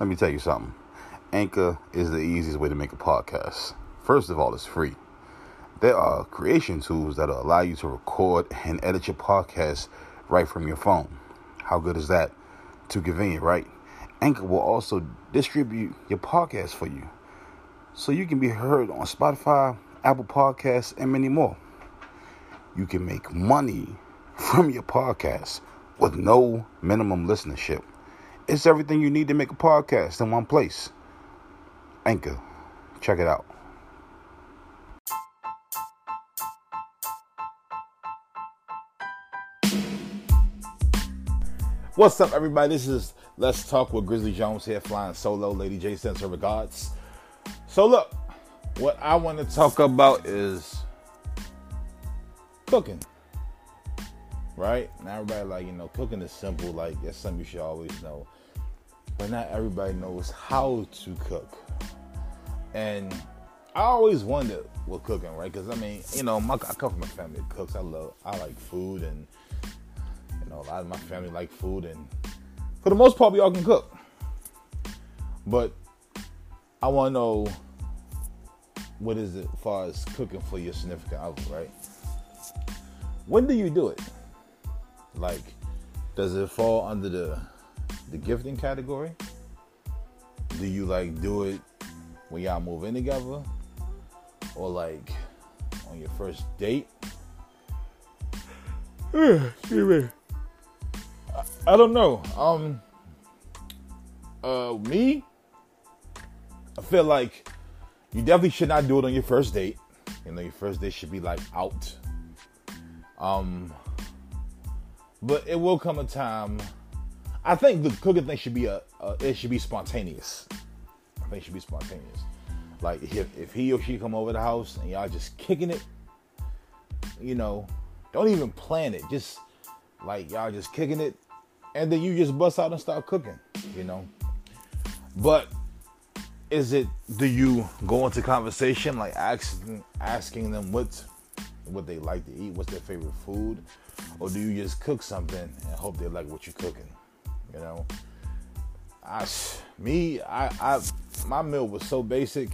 Let me tell you something. Anchor is the easiest way to make a podcast. First of all, it's free. There are creation tools that allow you to record and edit your podcast right from your phone. How good is that? Too convenient, right? Anchor will also distribute your podcast for you so you can be heard on Spotify, Apple Podcasts, and many more. You can make money from your podcast with no minimum listenership. It's everything you need to make a podcast in one place. Anchor. Check it out. What's up, everybody? This is Let's Talk with Grizzly Jones here, flying solo. Lady J sends her regards. So, look, what I want to talk about is cooking. Right? Now, everybody, like, you know, cooking is simple. Like, that's something you should always know. But not everybody knows how to cook. And I always wonder with cooking, right? Because, I mean, you know, my, I come from a family that cooks. I love, I like food and you know, a lot of my family like food, and for the most part, we all can cook. But I want to know what is it as far as cooking for your significant other, right? When do you do it? Like, does it fall under the the gifting category? Do you like do it when y'all move in together, or like on your first date? Excuse me. I don't know. Um, uh, me, I feel like you definitely should not do it on your first date. You know, your first date should be like out. Um, but it will come a time. I think the cooking thing should be a, a it should be spontaneous. I think should be spontaneous. Like if, if he or she come over the house and y'all just kicking it, you know, don't even plan it. Just like y'all just kicking it and then you just bust out and start cooking, you know. But is it do you go into conversation like asking asking them what what they like to eat, what's their favorite food, or do you just cook something and hope they like what you're cooking? You know, I me I I my meal was so basic.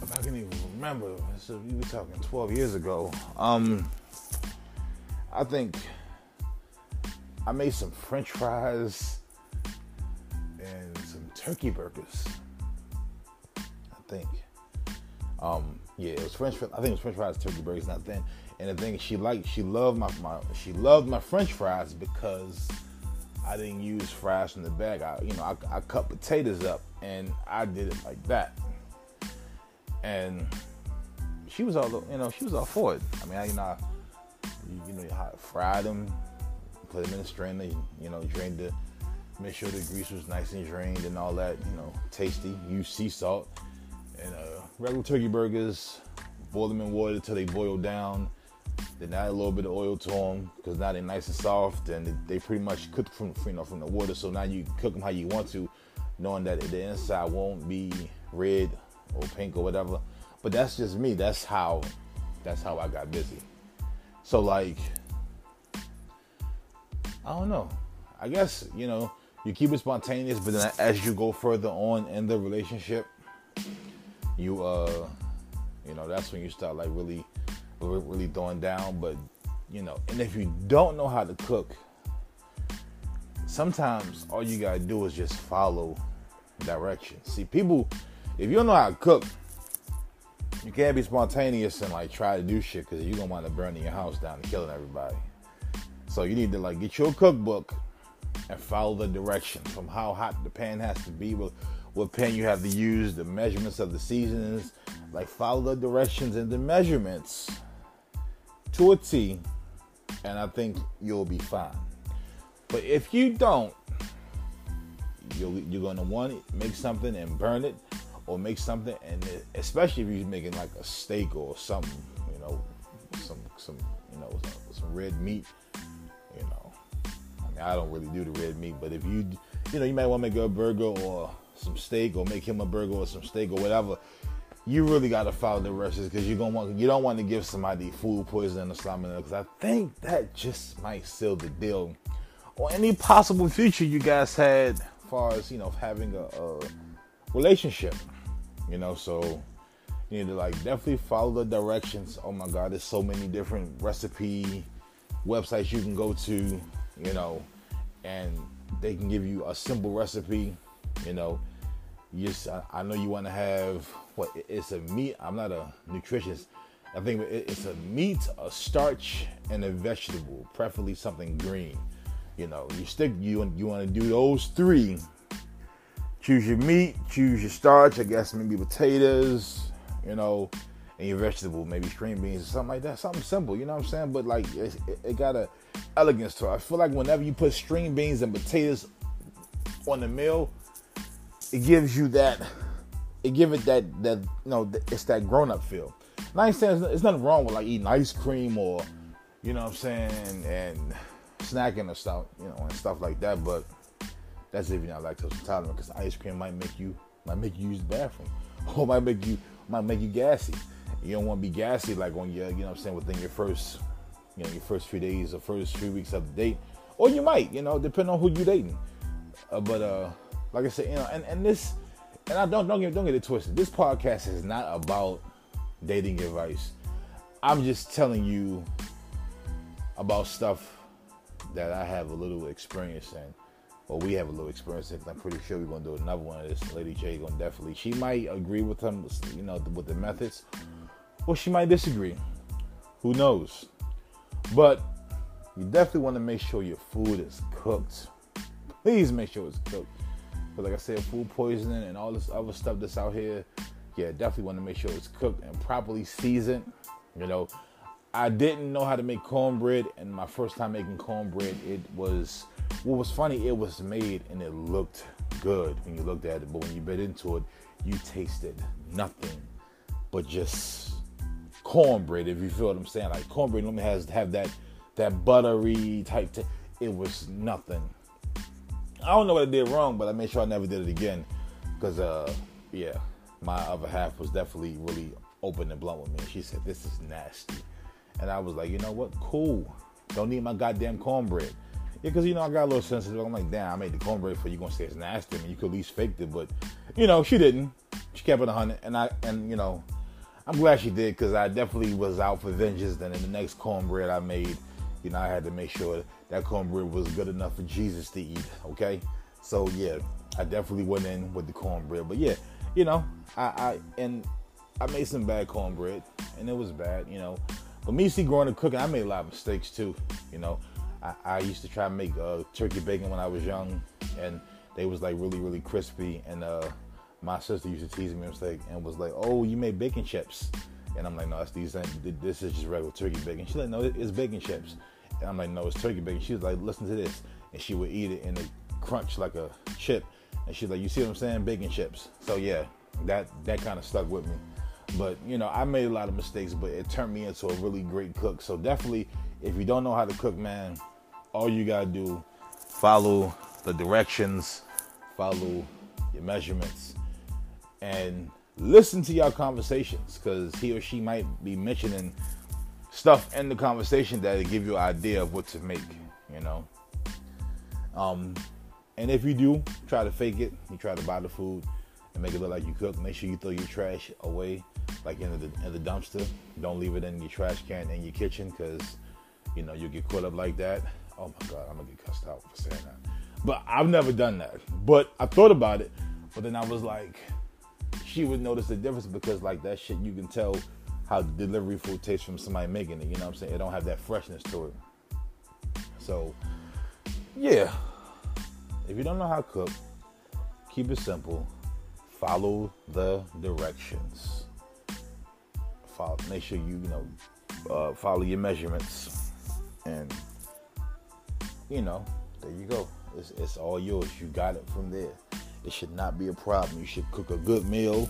I can even remember, so we were talking 12 years ago. Um, I think I made some French fries and some turkey burgers. I think. Um, yeah, it was French. I think it was French fries, turkey burgers, not then. And the thing she liked, she loved my, my she loved my French fries because I didn't use fries from the bag. I you know I, I cut potatoes up and I did it like that. And she was all you know she was all for it. I mean I, you know I, you, know fried them put them in a strainer, you know, drain the, make sure the grease was nice and drained and all that, you know, tasty. Use sea salt and uh, regular turkey burgers. Boil them in water until they boil down. Then add a little bit of oil to them because now they're nice and soft and they pretty much cook from you know from the water. So now you cook them how you want to, knowing that the inside won't be red or pink or whatever. But that's just me. That's how that's how I got busy. So like I don't know. I guess you know you keep it spontaneous, but then as you go further on in the relationship, you uh, you know, that's when you start like really, really throwing down. But you know, and if you don't know how to cook, sometimes all you gotta do is just follow directions. See, people, if you don't know how to cook, you can't be spontaneous and like try to do shit because you're gonna wind up burning your house down and killing everybody. So you need to like get your cookbook and follow the directions from how hot the pan has to be, what, what pan you have to use, the measurements of the seasonings. Like follow the directions and the measurements to a T, and I think you'll be fine. But if you don't, you're, you're gonna want to make something and burn it, or make something and it, especially if you're making like a steak or something, you know, some some you know some, some red meat you know. I mean, I don't really do the red meat, but if you, you know, you might want to make a burger or some steak, or make him a burger or some steak or whatever. You really got to follow the recipes because you gonna want you don't want to give somebody food poisoning or something because I think that just might seal the deal. Or any possible future you guys had as far as you know having a, a relationship. You know, so you need to like definitely follow the directions. Oh my God, there's so many different recipe websites you can go to. You know, and they can give you a simple recipe. You know, you just I, I know you want to have what it's a meat. I'm not a nutritionist. I think it's a meat, a starch, and a vegetable, preferably something green. You know, you stick you you want to do those three. Choose your meat, choose your starch. I guess maybe potatoes, you know, and your vegetable, maybe string beans or something like that. Something simple, you know what I'm saying? But like it, it got a elegance to it. I feel like whenever you put string beans and potatoes on the meal, it gives you that. It give it that that you know it's that grown up feel. I understand there's nothing wrong with like eating ice cream or you know what I'm saying and snacking or stuff you know and stuff like that. But that's if you're not lactose intolerant because ice cream might make you might make you use the bathroom or might make you might make you gassy. You don't want to be gassy like on your you know what I'm saying within your first you know your first few days or first few weeks of the date, or you might you know depending on who you're dating. Uh, but uh, like I said, you know, and, and this and I don't don't get don't get it twisted. This podcast is not about dating advice. I'm just telling you about stuff that I have a little experience in, or we have a little experience in. I'm pretty sure we're gonna do another one of this. Lady J gonna definitely. She might agree with them, you know, with the methods, or she might disagree. Who knows? But you definitely want to make sure your food is cooked. Please make sure it's cooked. But like I said, food poisoning and all this other stuff that's out here, yeah, definitely want to make sure it's cooked and properly seasoned. You know, I didn't know how to make cornbread, and my first time making cornbread, it was what was funny. It was made and it looked good when you looked at it, but when you bit into it, you tasted nothing but just cornbread. If you feel what I'm saying, like cornbread normally has have that that buttery type. T- it was nothing. I don't know what I did wrong, but I made sure I never did it again, because uh, yeah, my other half was definitely really open and blunt with me. She said, This is nasty. And I was like, You know what? Cool. Don't need my goddamn cornbread. Yeah, because, you know, I got a little sensitive. I'm like, Damn, I made the cornbread for you. Going to say it's nasty. I mean, you could at least faked it. But, you know, she didn't. She kept it 100. And, I, and you know, I'm glad she did because I definitely was out for vengeance. Then in the next cornbread I made, you know, I had to make sure that cornbread was good enough for Jesus to eat. Okay. So, yeah, I definitely went in with the cornbread. But, yeah, you know, I, I and I made some bad cornbread, and it was bad, you know. But me, see, growing up cooking, I made a lot of mistakes too. You know, I, I used to try to make uh, turkey bacon when I was young, and they was like really, really crispy. And uh, my sister used to tease me mistake and was like, "Oh, you made bacon chips," and I'm like, "No, it's these. This is just regular turkey bacon." She's like, "No, it's bacon chips," and I'm like, "No, it's turkey bacon." She was like, "Listen to this," and she would eat it and it crunch like a chip and she's like, "You see what I'm saying? Bacon chips." So yeah, that that kind of stuck with me. But you know, I made a lot of mistakes, but it turned me into a really great cook. So definitely, if you don't know how to cook, man, all you gotta do follow the directions, follow your measurements, and listen to your conversations because he or she might be mentioning stuff in the conversation that'll give you an idea of what to make. You know. Um, and if you do try to fake it, you try to buy the food and make it look like you cook. Make sure you throw your trash away, like in the in the dumpster. Don't leave it in your trash can in your kitchen, because you know you'll get caught up like that. Oh my God, I'm gonna get cussed out for saying that. But I've never done that. But I thought about it. But then I was like, she would notice the difference because like that shit, you can tell how delivery food tastes from somebody making it. You know what I'm saying? It don't have that freshness to it. So, yeah, if you don't know how to cook, keep it simple. Follow the directions. Follow, make sure you, you know, uh, follow your measurements, and you know, there you go. It's, it's all yours. You got it from there. It should not be a problem. You should cook a good meal.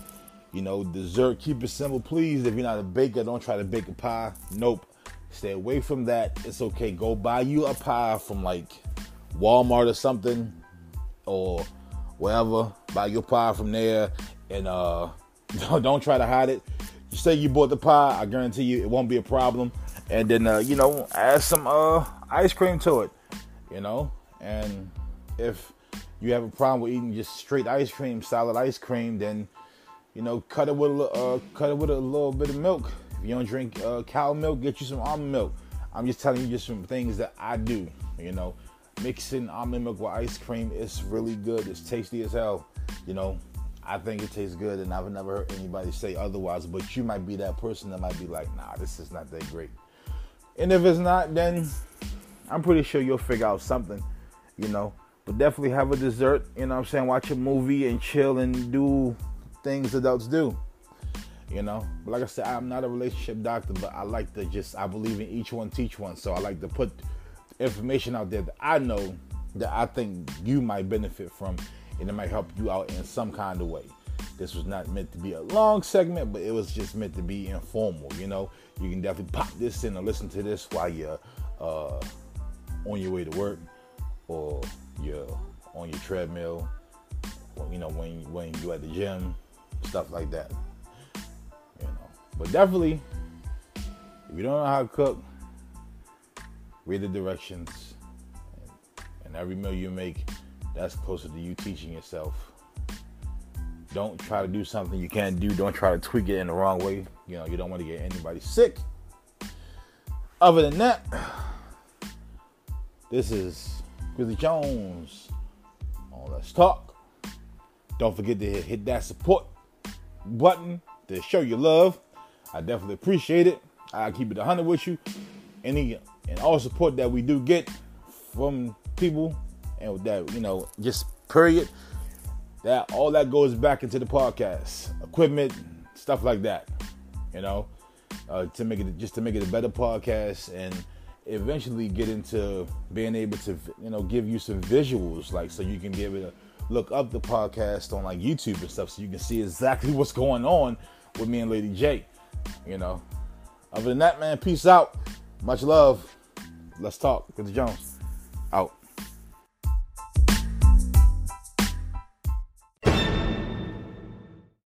You know, dessert. Keep it simple, please. If you're not a baker, don't try to bake a pie. Nope. Stay away from that. It's okay. Go buy you a pie from like Walmart or something or wherever. Buy your pie from there, and uh, don't try to hide it. You say you bought the pie, I guarantee you it won't be a problem. And then uh, you know, add some uh, ice cream to it. You know, and if you have a problem with eating just straight ice cream, solid ice cream, then you know cut it with a uh, cut it with a little bit of milk. If you don't drink uh, cow milk, get you some almond milk. I'm just telling you just some things that I do. You know, mixing almond milk with ice cream is really good. It's tasty as hell. You know, I think it tastes good, and I've never heard anybody say otherwise. But you might be that person that might be like, nah, this is not that great. And if it's not, then I'm pretty sure you'll figure out something, you know. But definitely have a dessert, you know I'm saying? Watch a movie and chill and do things adults do. You know, but like I said, I'm not a relationship doctor, but I like to just I believe in each one teach one. So I like to put information out there that I know that I think you might benefit from and it might help you out in some kind of way. This was not meant to be a long segment, but it was just meant to be informal. You know, you can definitely pop this in and listen to this while you're uh, on your way to work or you're on your treadmill. Or, you know, when when you're at the gym, stuff like that. You know, but definitely, if you don't know how to cook, read the directions, and every meal you make, that's closer to you teaching yourself don't try to do something you can't do. Don't try to tweak it in the wrong way. You know, you don't want to get anybody sick. Other than that, this is Grizzly Jones on Let's Talk. Don't forget to hit, hit that support button to show your love. I definitely appreciate it. I keep it 100 with you. Any and all support that we do get from people and that you know just period that all that goes back into the podcast equipment stuff like that you know uh, to make it just to make it a better podcast and eventually get into being able to you know give you some visuals like so you can be able to look up the podcast on like youtube and stuff so you can see exactly what's going on with me and lady j you know? Other than that man peace out. Much love. Let's talk. With jones